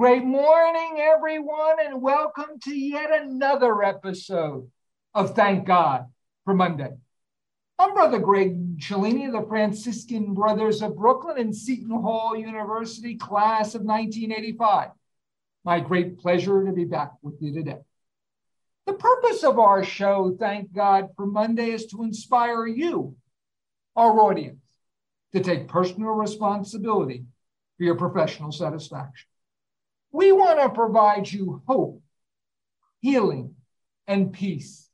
Great morning, everyone, and welcome to yet another episode of Thank God for Monday. I'm Brother Greg Cellini of the Franciscan Brothers of Brooklyn and Seton Hall University, class of 1985. My great pleasure to be back with you today. The purpose of our show, Thank God for Monday, is to inspire you, our audience, to take personal responsibility for your professional satisfaction. We want to provide you hope, healing, and peace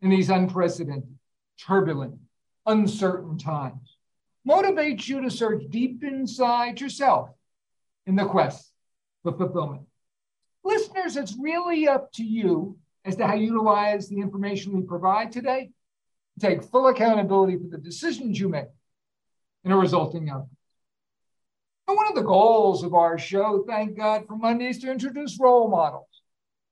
in these unprecedented, turbulent, uncertain times. Motivate you to search deep inside yourself in the quest for fulfillment. Listeners, it's really up to you as to how you utilize the information we provide today. Take full accountability for the decisions you make in a resulting outcome. And one of the goals of our show, thank God for Monday, is to introduce role models.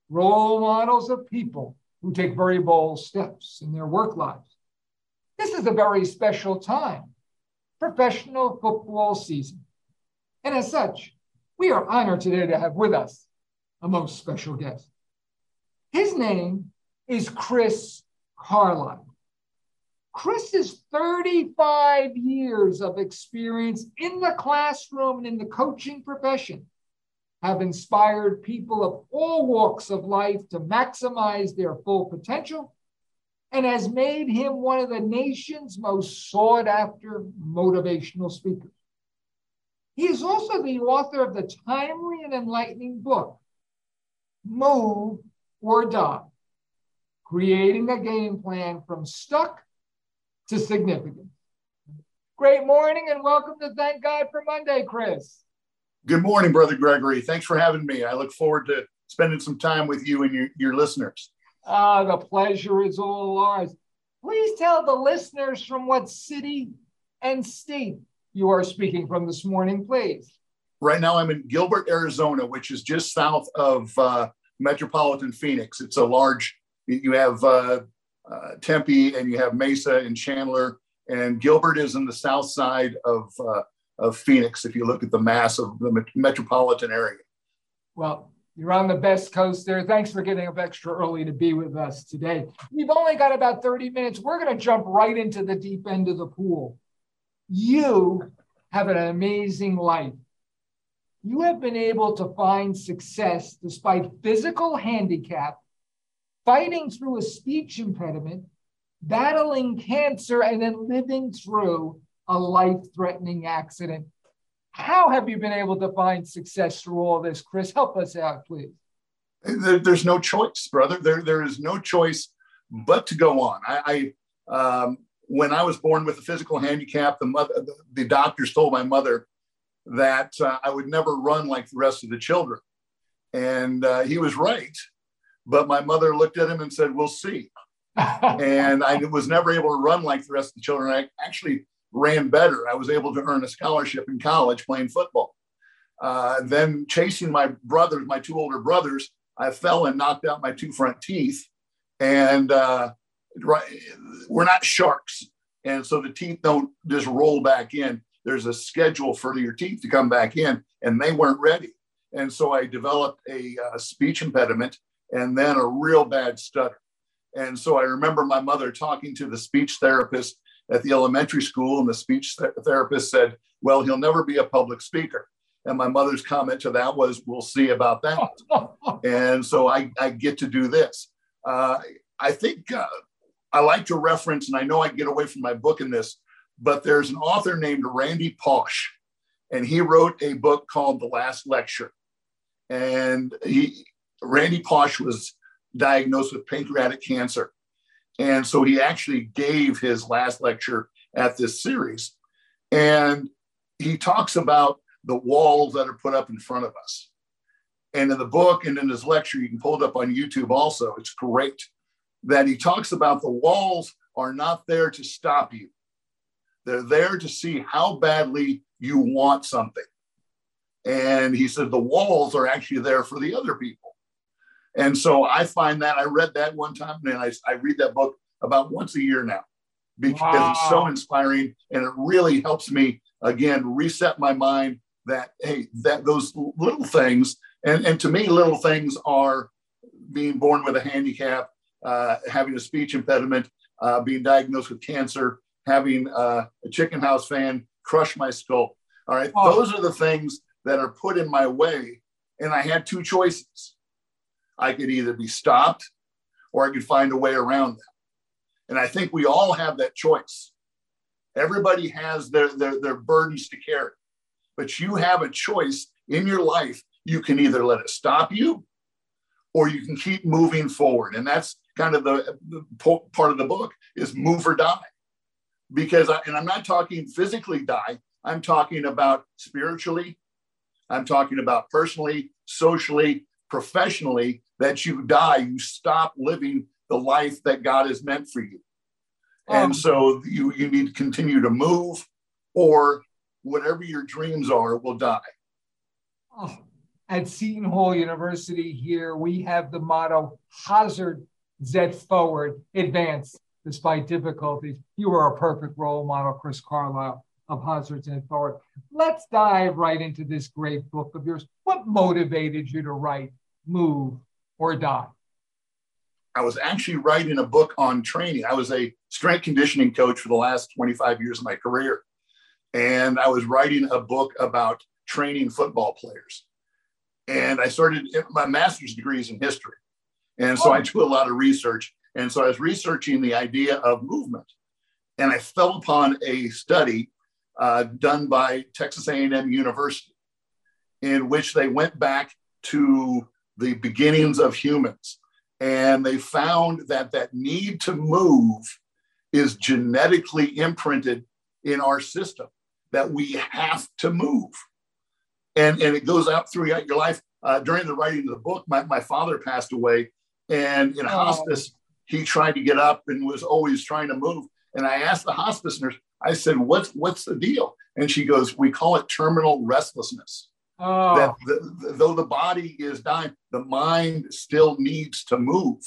Role models of people who take very bold steps in their work lives. This is a very special time, professional football season. And as such, we are honored today to have with us a most special guest. His name is Chris Carlisle. Chris's 35 years of experience in the classroom and in the coaching profession have inspired people of all walks of life to maximize their full potential and has made him one of the nation's most sought after motivational speakers. He is also the author of the timely and enlightening book, Move or Die Creating a Game Plan from Stuck to significant. Great morning and welcome to Thank God for Monday, Chris. Good morning, Brother Gregory. Thanks for having me. I look forward to spending some time with you and your, your listeners. Ah, the pleasure is all ours. Please tell the listeners from what city and state you are speaking from this morning, please. Right now, I'm in Gilbert, Arizona, which is just south of uh, metropolitan Phoenix. It's a large, you have uh, uh, Tempe and you have Mesa and Chandler, and Gilbert is in the south side of uh, of Phoenix. If you look at the mass of the metropolitan area. Well, you're on the best coast there. Thanks for getting up extra early to be with us today. We've only got about 30 minutes. We're going to jump right into the deep end of the pool. You have an amazing life. You have been able to find success despite physical handicap fighting through a speech impediment, battling cancer, and then living through a life threatening accident. How have you been able to find success through all this, Chris? Help us out, please. there's no choice, brother. There, there is no choice but to go on. I, I um, when I was born with a physical handicap, the mother, the doctors told my mother that uh, I would never run like the rest of the children, and uh, he was right. But my mother looked at him and said, We'll see. and I was never able to run like the rest of the children. I actually ran better. I was able to earn a scholarship in college playing football. Uh, then chasing my brothers, my two older brothers, I fell and knocked out my two front teeth. And uh, we're not sharks. And so the teeth don't just roll back in. There's a schedule for your teeth to come back in, and they weren't ready. And so I developed a, a uh, speech impediment and then a real bad stutter. And so I remember my mother talking to the speech therapist at the elementary school, and the speech th- therapist said, Well, he'll never be a public speaker. And my mother's comment to that was, We'll see about that. and so I, I, get to do this. Uh, I think uh, I like to reference, and I know I get away from my book in this, but there's an author named Randy Pausch, and he wrote a book called The Last Lecture. And he, Randy Pausch was diagnosed with pancreatic cancer. And so he actually gave his last lecture at this series. And he talks about the walls that are put up in front of us. And in the book and in his lecture, you can pull it up on YouTube also. It's great that he talks about the walls are not there to stop you, they're there to see how badly you want something. And he said the walls are actually there for the other people. And so I find that I read that one time and I, I read that book about once a year now because wow. it's so inspiring and it really helps me again reset my mind that hey that those little things And, and to me, little things are being born with a handicap, uh, having a speech impediment, uh, being diagnosed with cancer, having uh, a chicken house fan crush my skull. All right. Those are the things that are put in my way. And I had two choices. I could either be stopped or I could find a way around them. And I think we all have that choice. Everybody has their, their, their burdens to carry, but you have a choice in your life. You can either let it stop you or you can keep moving forward. And that's kind of the, the part of the book is move or die. Because, I, and I'm not talking physically die, I'm talking about spiritually, I'm talking about personally, socially, professionally, that you die, you stop living the life that God has meant for you. And so you, you need to continue to move, or whatever your dreams are will die. Oh, at Seton Hall University here, we have the motto hazard, Zet forward, advance despite difficulties. You are a perfect role model, Chris Carlisle of Hazard Zet Forward. Let's dive right into this great book of yours. What motivated you to write Move or Die? I was actually writing a book on training. I was a strength conditioning coach for the last 25 years of my career. And I was writing a book about training football players. And I started my master's degree is in history. And so oh. I do a lot of research. And so I was researching the idea of movement. And I fell upon a study uh, done by Texas A&M University in which they went back to the beginnings of humans. And they found that that need to move is genetically imprinted in our system that we have to move. And and it goes out throughout your life. Uh, during the writing of the book my, my father passed away and in oh. hospice he tried to get up and was always trying to move. And i asked the hospice nurse i said what's what's the deal? And she goes we call it terminal restlessness Oh. That the, the, though the body is dying, the mind still needs to move.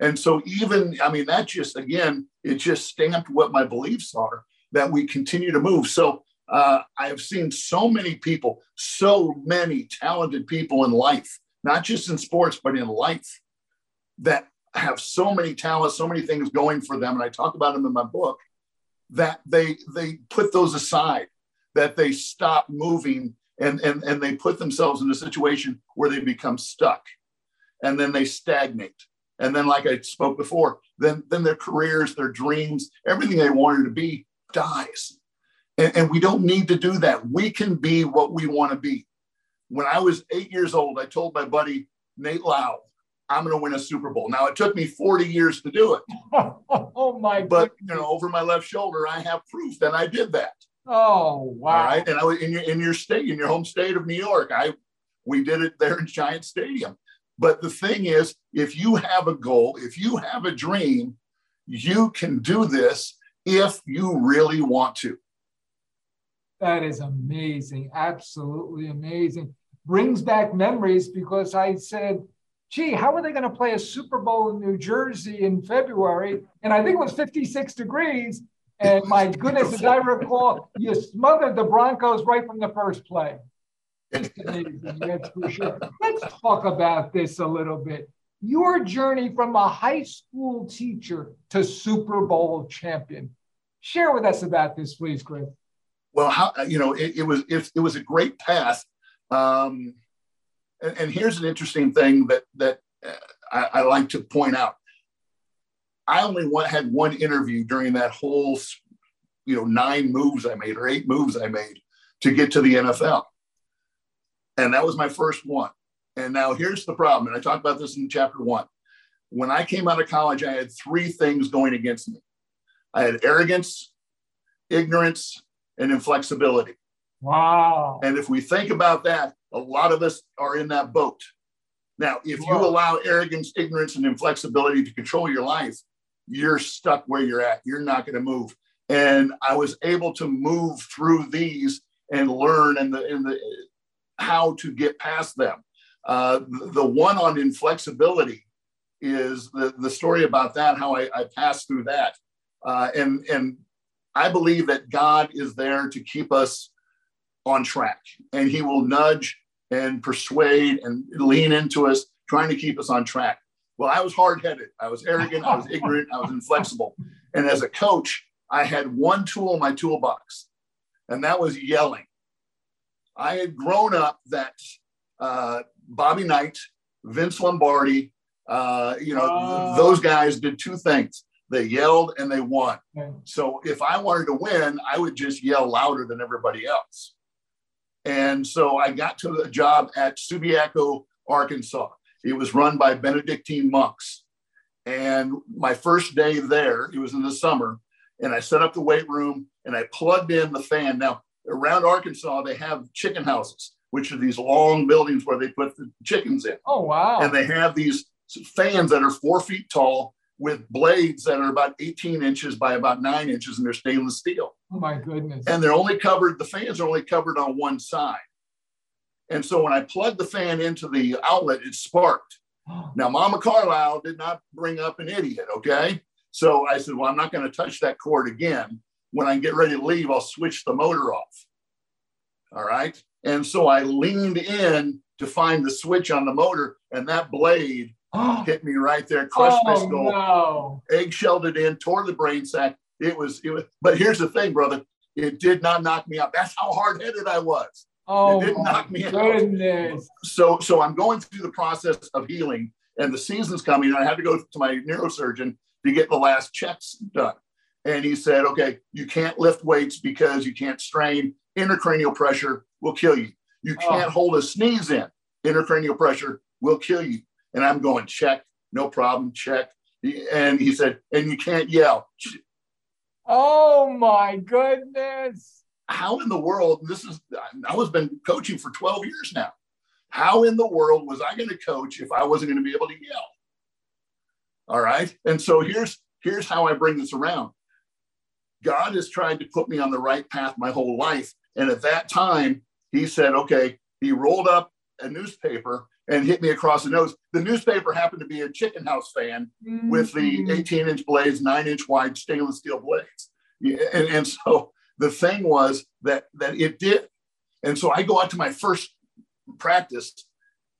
And so, even, I mean, that just, again, it just stamped what my beliefs are that we continue to move. So, uh, I have seen so many people, so many talented people in life, not just in sports, but in life, that have so many talents, so many things going for them. And I talk about them in my book that they they put those aside, that they stop moving and, and, and they put themselves in a situation where they become stuck and then they stagnate. And then, like I spoke before, then, then their careers, their dreams, everything they wanted to be dies. And, and we don't need to do that. We can be what we want to be. When I was eight years old, I told my buddy Nate Lau, I'm going to win a Super Bowl. Now it took me 40 years to do it. oh my! God. But you know, over my left shoulder, I have proof that I did that. Oh wow! All right, and I was in your in your state, in your home state of New York. I we did it there in Giant Stadium. But the thing is, if you have a goal, if you have a dream, you can do this if you really want to. That is amazing. Absolutely amazing. Brings back memories because I said, gee, how are they going to play a Super Bowl in New Jersey in February? And I think it was 56 degrees. And my goodness, as I recall, you smothered the Broncos right from the first play. Amazing, that's for sure. Let's talk about this a little bit. Your journey from a high school teacher to Super Bowl champion. Share with us about this, please, Chris. Well, how you know it, it was it, it was a great path, um, and, and, here's an interesting thing that that uh, I, I like to point out. I only had one interview during that whole, you know, nine moves I made or eight moves I made to get to the NFL. And that was my first one. And now here's the problem. And I talked about this in chapter one. When I came out of college, I had three things going against me I had arrogance, ignorance, and inflexibility. Wow. And if we think about that, a lot of us are in that boat. Now, if you allow arrogance, ignorance, and inflexibility to control your life, you're stuck where you're at. You're not going to move. And I was able to move through these and learn and the, and the how to get past them. Uh, the one on inflexibility is the, the story about that, how I, I passed through that. Uh, and, and I believe that God is there to keep us on track and he will nudge and persuade and lean into us, trying to keep us on track. Well, I was hard headed. I was arrogant. I was ignorant. I was inflexible. And as a coach, I had one tool in my toolbox, and that was yelling. I had grown up that uh, Bobby Knight, Vince Lombardi, uh, you know, uh, those guys did two things. They yelled and they won. So if I wanted to win, I would just yell louder than everybody else. And so I got to the job at Subiaco, Arkansas. It was run by Benedictine monks. And my first day there, it was in the summer, and I set up the weight room and I plugged in the fan. Now, around Arkansas, they have chicken houses, which are these long buildings where they put the chickens in. Oh, wow. And they have these fans that are four feet tall with blades that are about 18 inches by about nine inches and they're stainless steel. Oh my goodness. And they're only covered, the fans are only covered on one side. And so when I plugged the fan into the outlet, it sparked. Now, Mama Carlisle did not bring up an idiot, okay? So I said, Well, I'm not going to touch that cord again. When I get ready to leave, I'll switch the motor off. All right. And so I leaned in to find the switch on the motor, and that blade hit me right there, crushed oh, my skull, oh, no. eggshelled it in, tore the brain sac. It was, it was, but here's the thing, brother. It did not knock me out. That's how hard headed I was. Oh, it didn't me goodness. out. So, so I'm going through the process of healing, and the season's coming, and I had to go to my neurosurgeon to get the last checks done. And he said, okay, you can't lift weights because you can't strain. Intracranial pressure will kill you. You oh. can't oh. hold a sneeze in. Intracranial pressure will kill you. And I'm going, check, no problem, check. And he said, and you can't yell. Oh my goodness. How in the world, this is, I was been coaching for 12 years now. How in the world was I going to coach if I wasn't going to be able to yell? All right. And so here's, here's how I bring this around. God has tried to put me on the right path my whole life. And at that time, he said, okay, he rolled up a newspaper and hit me across the nose. The newspaper happened to be a chicken house fan mm-hmm. with the mm-hmm. 18 inch blades, nine inch wide stainless steel blades. And, and so the thing was that, that it did. And so I go out to my first practice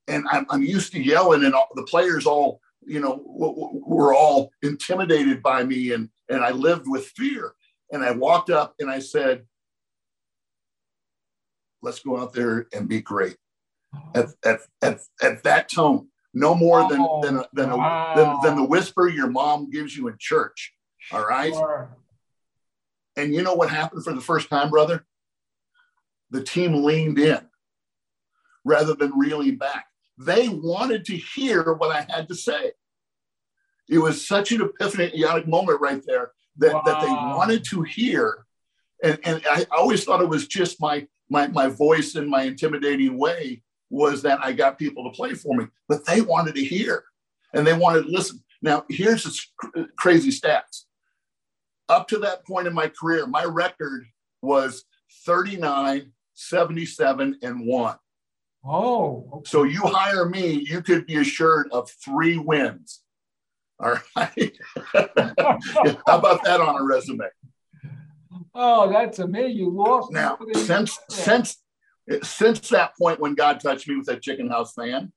and I'm, I'm used to yelling and all, the players all, you know, were all intimidated by me and, and I lived with fear. And I walked up and I said, let's go out there and be great at, at, at, at that tone, no more than, oh, than, than, wow. than, than, the whisper your mom gives you in church. All right. Sure. And you know what happened for the first time, brother? The team leaned in rather than reeling back. They wanted to hear what I had to say. It was such an epiphanic moment right there that, wow. that they wanted to hear. And, and I always thought it was just my, my, my voice and my intimidating way was that I got people to play for me, but they wanted to hear and they wanted to listen. Now, here's the crazy stats. Up to that point in my career, my record was 39, 77, and one. Oh. Okay. So you hire me, you could be assured of three wins. All right. How about that on a resume? Oh, that's amazing. You lost. Now, since since since that point when God touched me with that chicken house fan,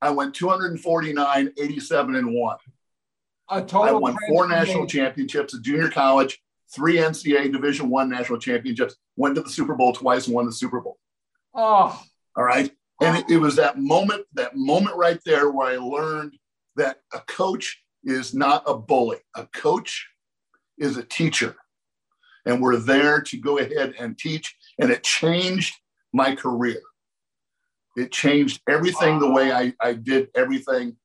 I went 249, 87, and one. A total I won four national championships at junior college, three NCAA Division One national championships, went to the Super Bowl twice and won the Super Bowl. Oh, all right. And it, it was that moment, that moment right there where I learned that a coach is not a bully. A coach is a teacher. And we're there to go ahead and teach. And it changed my career. It changed everything the way I, I did everything.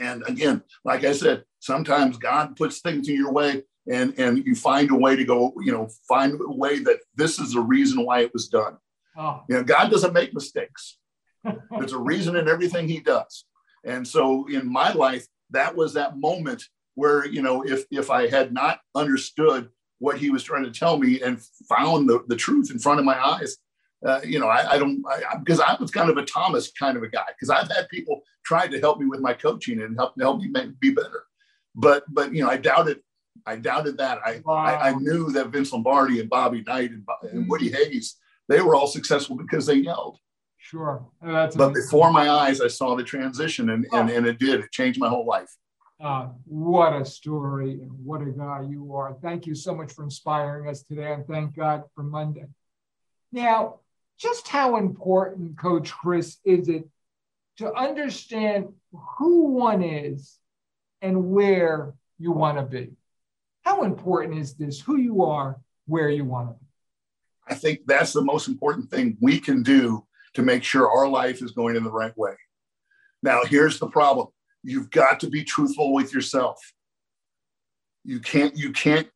And again, like I said, sometimes God puts things in your way and, and you find a way to go, you know, find a way that this is the reason why it was done. Oh. You know, God doesn't make mistakes. There's a reason in everything he does. And so in my life, that was that moment where, you know, if if I had not understood what he was trying to tell me and found the, the truth in front of my eyes, uh, you know, I, I don't I, because I was kind of a Thomas kind of a guy because I've had people try to help me with my coaching and help help me make, be better, but but you know I doubted I doubted that I, wow. I, I knew that Vince Lombardi and Bobby Knight and, and Woody Hayes they were all successful because they yelled. Sure. Oh, but before my eyes, I saw the transition and, and, and it did. It changed my whole life. Uh, what a story and what a guy you are. Thank you so much for inspiring us today and thank God for Monday. Now, just how important, Coach Chris, is it to understand who one is and where you want to be? How important is this, who you are, where you want to be? I think that's the most important thing we can do to make sure our life is going in the right way. Now, here's the problem you've got to be truthful with yourself. You can't, you can't,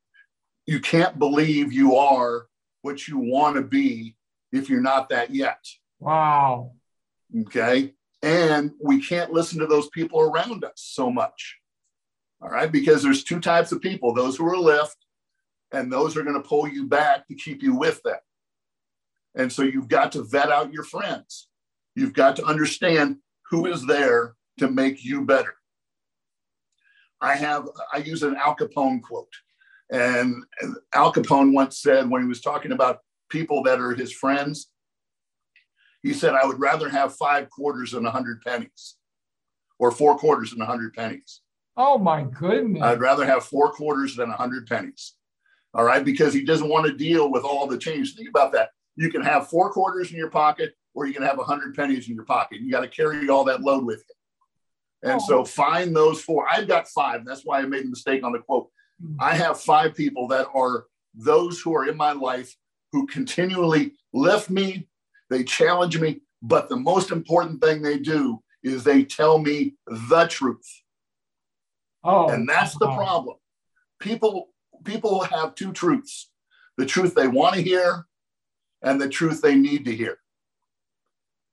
you can't believe you are what you want to be if you're not that yet. Wow. Okay. And we can't listen to those people around us so much. All right. Because there's two types of people those who are lift and those are going to pull you back to keep you with them. And so you've got to vet out your friends. You've got to understand who is there to make you better. I have, I use an Al Capone quote. And Al Capone once said when he was talking about people that are his friends, he said, I would rather have five quarters than a hundred pennies or four quarters than a hundred pennies. Oh my goodness. I'd rather have four quarters than a hundred pennies. All right. Because he doesn't want to deal with all the change. Think about that. You can have four quarters in your pocket or you can have a hundred pennies in your pocket. You got to carry all that load with you. And oh. so find those four. I've got five. That's why I made a mistake on the quote. Mm-hmm. I have five people that are those who are in my life who continually lift me, they challenge me, but the most important thing they do is they tell me the truth. Oh, and that's the problem. People people have two truths: the truth they want to hear and the truth they need to hear.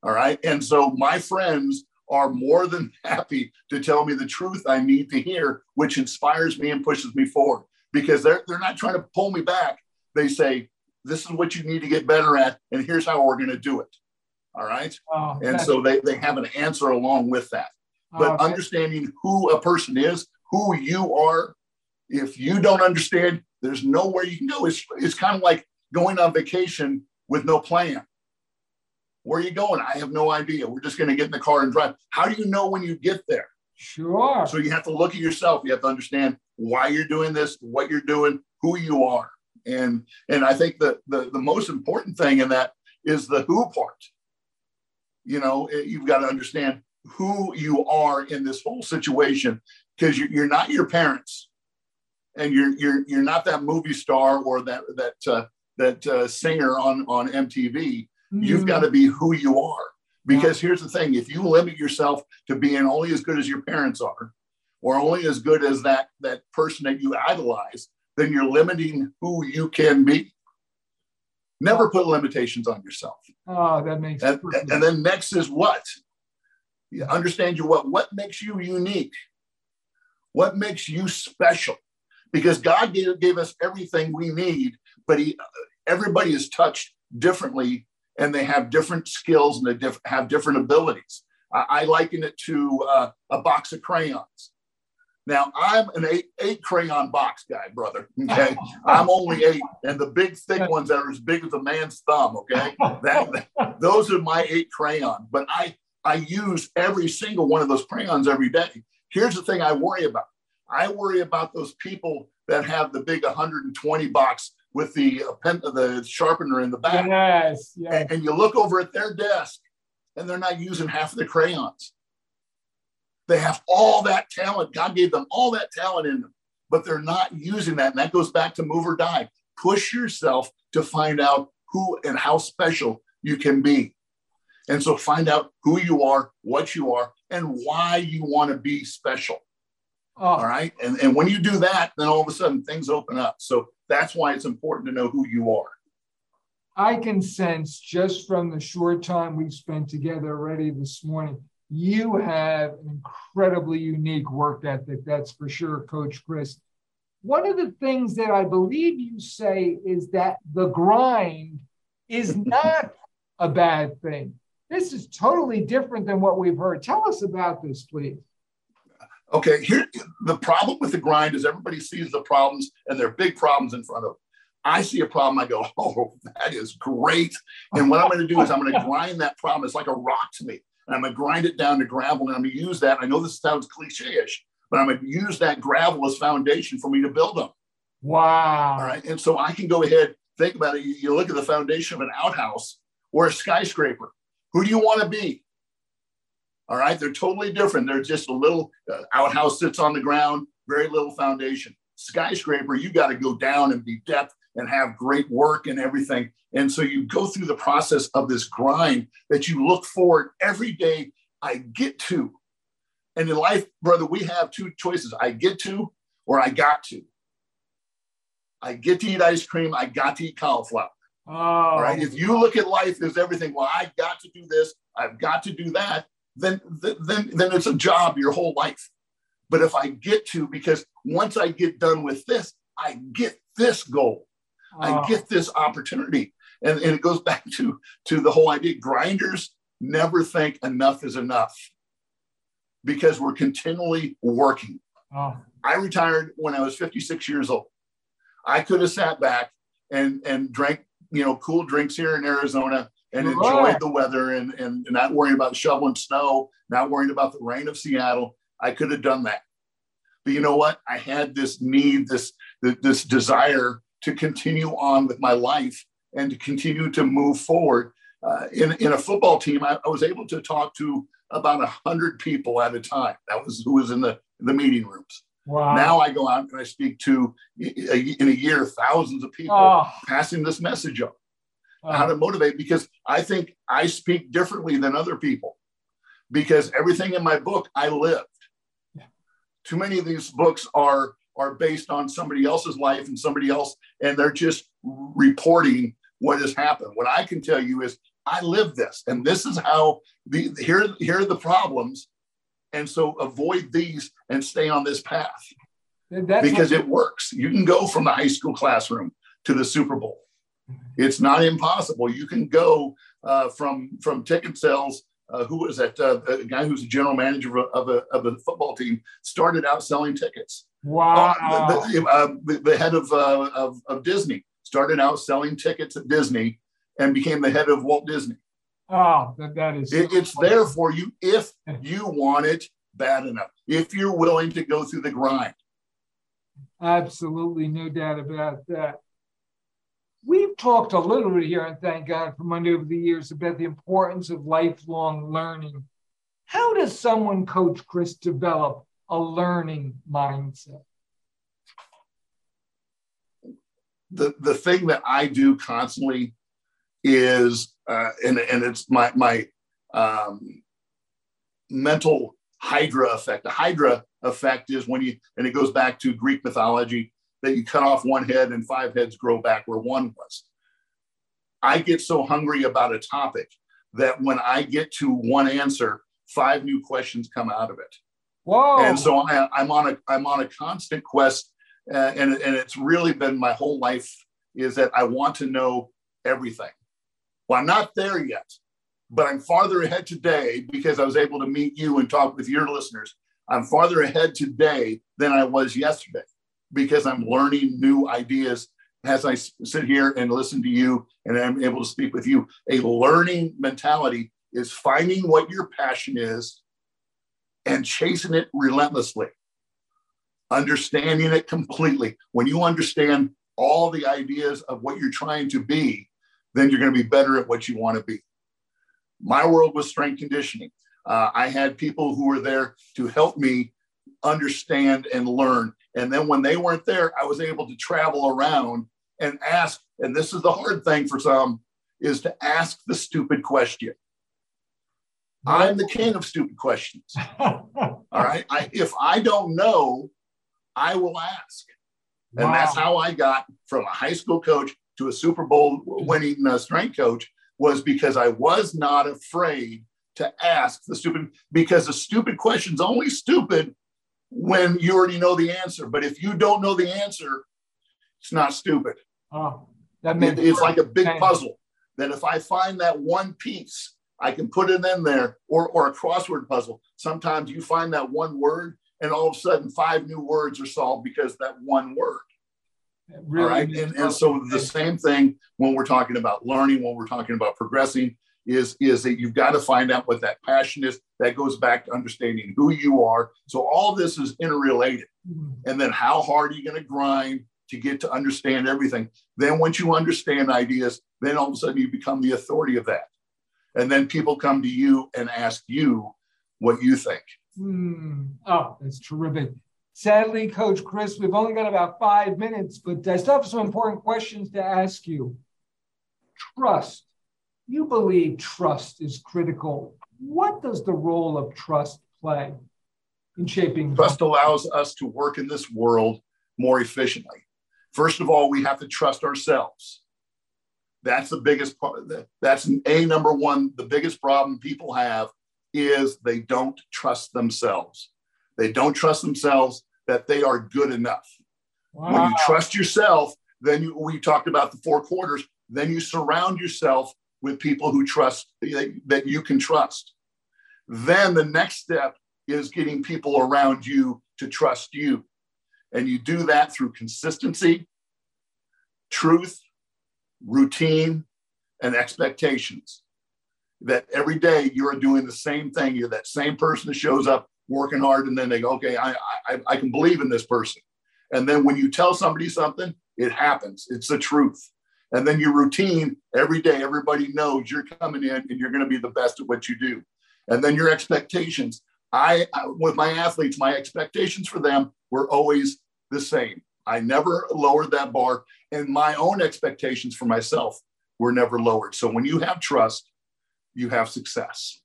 All right. And so my friends are more than happy to tell me the truth I need to hear, which inspires me and pushes me forward because they're, they're not trying to pull me back. They say, this is what you need to get better at, and here's how we're going to do it. All right. Oh, and so they, they have an answer along with that. But oh, understanding who a person is, who you are, if you don't understand, there's nowhere you can go. It's, it's kind of like going on vacation with no plan. Where are you going? I have no idea. We're just going to get in the car and drive. How do you know when you get there? Sure. So you have to look at yourself. You have to understand why you're doing this, what you're doing, who you are. And and I think the the, the most important thing in that is the who part. You know, you've got to understand who you are in this whole situation because you're, you're not your parents and you're you're you're not that movie star or that that uh, that uh, singer on on MTV. Mm-hmm. You've got to be who you are. Because yeah. here's the thing: if you limit yourself to being only as good as your parents are, or only as good as that that person that you idolize, then you're limiting who you can be. Never put limitations on yourself. Oh, that makes and, and then next is what? You understand your what? What makes you unique? What makes you special? Because God gave, gave us everything we need, but he, everybody is touched differently and they have different skills and they diff- have different abilities. I, I liken it to uh, a box of crayons. Now I'm an eight eight crayon box guy, brother. Okay, I'm only eight, and the big thick ones that are as big as a man's thumb. Okay, that, that, those are my eight crayon. But I I use every single one of those crayons every day. Here's the thing I worry about. I worry about those people that have the big 120 box with the uh, pen, the sharpener in the back. Yes, yes. And, and you look over at their desk, and they're not using half of the crayons. They have all that talent. God gave them all that talent in them, but they're not using that. And that goes back to move or die. Push yourself to find out who and how special you can be. And so find out who you are, what you are, and why you want to be special. Oh. All right. And, and when you do that, then all of a sudden things open up. So that's why it's important to know who you are. I can sense just from the short time we've spent together already this morning you have an incredibly unique work ethic, that's for sure, Coach Chris. One of the things that I believe you say is that the grind is not a bad thing. This is totally different than what we've heard. Tell us about this, please. Okay, here the problem with the grind is everybody sees the problems and they're big problems in front of them. I see a problem, I go, oh, that is great. And what I'm going to do is I'm going to grind that problem. It's like a rock to me. And I'm going to grind it down to gravel and I'm going to use that. I know this sounds cliche ish, but I'm going to use that gravel as foundation for me to build on. Wow. All right. And so I can go ahead, think about it. You, you look at the foundation of an outhouse or a skyscraper. Who do you want to be? All right. They're totally different. They're just a little uh, outhouse sits on the ground, very little foundation. Skyscraper, you got to go down and be depth and have great work and everything. And so you go through the process of this grind that you look forward every day. I get to. And in life, brother, we have two choices I get to or I got to. I get to eat ice cream. I got to eat cauliflower. Oh. Right. If you look at life as everything, well, I got to do this, I've got to do that, then, then, then it's a job your whole life. But if I get to, because once I get done with this, I get this goal. Oh. I get this opportunity. And, and it goes back to, to the whole idea grinders never think enough is enough because we're continually working. Oh. I retired when I was 56 years old. I could have sat back and, and drank, you know, cool drinks here in Arizona and enjoyed the weather and, and, and not worrying about shoveling snow, not worrying about the rain of Seattle. I could have done that. But you know what? I had this need, this, this desire to continue on with my life and to continue to move forward. Uh, in, in a football team, I, I was able to talk to about a hundred people at a time. That was who was in the, the meeting rooms. Wow. Now I go out and I speak to in a year thousands of people oh. passing this message on oh. how to motivate because I think I speak differently than other people because everything in my book I lived. Yeah. Too many of these books are are based on somebody else's life and somebody else, and they're just reporting what has happened. What I can tell you is I live this, and this is how the here here are the problems, and so avoid these and stay on this path because it works. You can go from the high school classroom to the Super Bowl. It's not impossible. You can go uh, from from ticket sales. Uh, who was that? Uh, a guy who's a general manager of a, of a football team started out selling tickets. Wow. Uh, the, uh, the, the, head of, uh, of, of Disney started out selling tickets at Disney and became the head of Walt Disney. Oh, that, that is. It, it's there for you if you want it bad enough, if you're willing to go through the grind. Absolutely, no doubt about that. We've talked a little bit here, and thank God for Monday over the years, about the importance of lifelong learning. How does someone, Coach Chris, develop a learning mindset? The, the thing that I do constantly is, uh, and, and it's my, my um, mental hydra effect. The hydra effect is when you, and it goes back to Greek mythology, that you cut off one head and five heads grow back where one was. I get so hungry about a topic that when I get to one answer, five new questions come out of it. Whoa. And so I, am on a I'm on a constant quest, uh, and and it's really been my whole life is that I want to know everything. Well, I'm not there yet, but I'm farther ahead today because I was able to meet you and talk with your listeners. I'm farther ahead today than I was yesterday because I'm learning new ideas as I sit here and listen to you and I'm able to speak with you. A learning mentality is finding what your passion is and chasing it relentlessly, understanding it completely. When you understand all the ideas of what you're trying to be, then you're going to be better at what you want to be. My world was strength conditioning. Uh, I had people who were there to help me understand and learn. And then when they weren't there, I was able to travel around and ask. And this is the hard thing for some is to ask the stupid question. I'm the king of stupid questions. All right. I, if I don't know, I will ask. And wow. that's how I got from a high school coach to a Super Bowl winning uh, strength coach was because I was not afraid to ask the stupid because the stupid question's only stupid when you already know the answer. But if you don't know the answer, it's not stupid. Oh, that it, it's like a big puzzle that if I find that one piece I can put it in there or, or a crossword puzzle. Sometimes you find that one word and all of a sudden five new words are solved because that one word. Really All right. And, and so the same thing when we're talking about learning, when we're talking about progressing, is, is that you've got to find out what that passion is. That goes back to understanding who you are. So all this is interrelated. Mm-hmm. And then how hard are you going to grind to get to understand everything? Then once you understand ideas, then all of a sudden you become the authority of that. And then people come to you and ask you what you think. Mm. Oh, that's terrific. Sadly, Coach Chris, we've only got about five minutes, but I still have some important questions to ask you. Trust. You believe trust is critical. What does the role of trust play in shaping? Trust allows us to work in this world more efficiently. First of all, we have to trust ourselves. That's the biggest part. That's a number one. The biggest problem people have is they don't trust themselves. They don't trust themselves that they are good enough. Wow. When you trust yourself, then you, we talked about the four quarters, then you surround yourself with people who trust that you can trust. Then the next step is getting people around you to trust you. And you do that through consistency, truth, routine, and expectations. That every day you're doing the same thing. You're that same person that shows up working hard, and then they go, okay, I, I, I can believe in this person. And then when you tell somebody something, it happens. It's the truth. And then your routine every day, everybody knows you're coming in and you're going to be the best at what you do. And then your expectations. I, with my athletes, my expectations for them were always the same. I never lowered that bar, and my own expectations for myself were never lowered. So when you have trust, you have success.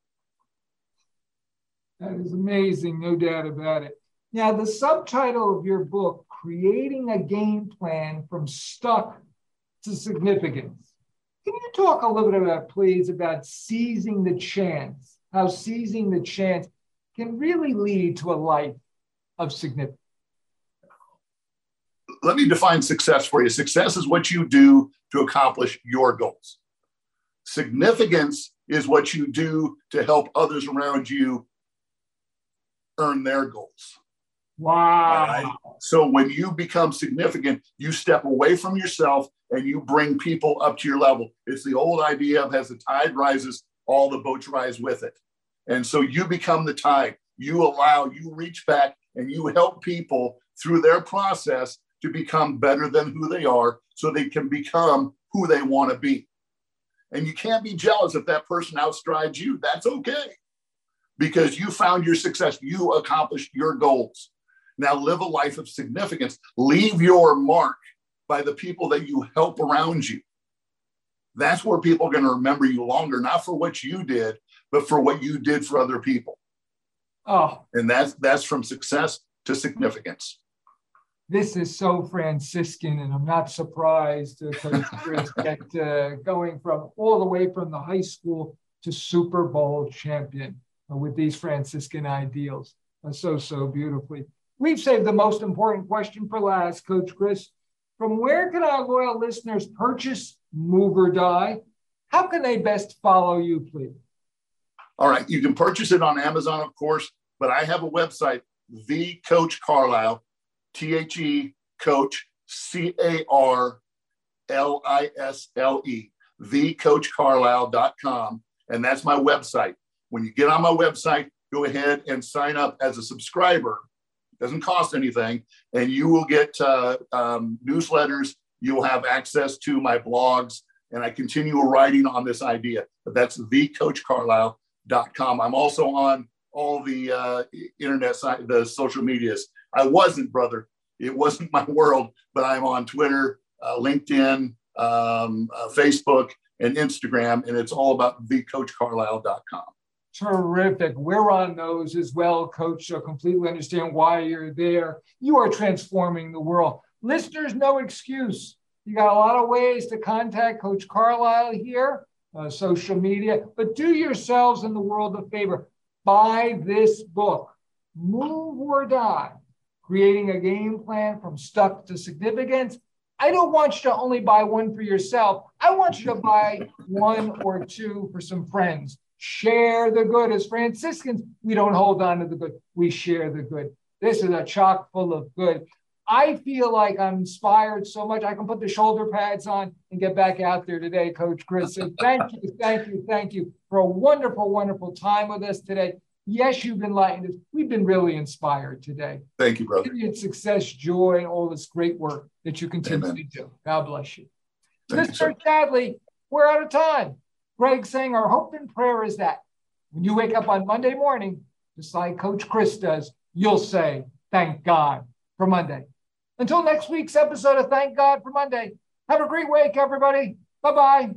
That is amazing, no doubt about it. Now, the subtitle of your book, Creating a Game Plan from Stuck to Significance. Can you talk a little bit about, please, about seizing the chance, how seizing the chance can really lead to a life of significance? Let me define success for you. Success is what you do to accomplish your goals. Significance is what you do to help others around you earn their goals. Wow. Right? So when you become significant, you step away from yourself and you bring people up to your level. It's the old idea of as the tide rises, all the boats rise with it. And so you become the tide. You allow, you reach back and you help people through their process to become better than who they are so they can become who they want to be. And you can't be jealous if that person outstrides you. That's okay because you found your success, you accomplished your goals. Now live a life of significance. Leave your mark by the people that you help around you. That's where people are going to remember you longer, not for what you did, but for what you did for other people. Oh, and that's that's from success to significance. This is so Franciscan, and I'm not surprised that uh, going from all the way from the high school to Super Bowl champion with these Franciscan ideals uh, so, so beautifully. We've saved the most important question for last, Coach Chris. From where can our loyal listeners purchase Move or Die? How can they best follow you, please? All right, you can purchase it on Amazon, of course, but I have a website, The Coach Carlisle, T H E Coach C A R L I S L E, thecoachcarlisle.com. And that's my website. When you get on my website, go ahead and sign up as a subscriber. It doesn't cost anything, and you will get uh, um, newsletters. You'll have access to my blogs, and I continue writing on this idea. But that's thecoachcarlisle.com. I'm also on all the uh, internet the social medias. I wasn't, brother. It wasn't my world, but I'm on Twitter, uh, LinkedIn, um, uh, Facebook, and Instagram, and it's all about thecoachcarlisle.com. Terrific. We're on those as well, Coach. So completely understand why you're there. You are transforming the world. Listeners, no excuse. You got a lot of ways to contact Coach Carlisle here, uh, social media, but do yourselves and the world a favor. Buy this book, Move or Die Creating a Game Plan from Stuck to Significance. I don't want you to only buy one for yourself. I want you to buy one or two for some friends share the good. As Franciscans, we don't hold on to the good, we share the good. This is a chock full of good. I feel like I'm inspired so much. I can put the shoulder pads on and get back out there today, Coach Chris. So thank you, thank you, thank you for a wonderful, wonderful time with us today. Yes, you've enlightened us. We've been really inspired today. Thank you, brother. Success, joy, and all this great work that you continue Amen. to do. God bless you. Thank Mr. You, Chadley, we're out of time. Greg saying our hope and prayer is that when you wake up on Monday morning, just like Coach Chris does, you'll say, Thank God for Monday. Until next week's episode of Thank God for Monday, have a great week, everybody. Bye bye.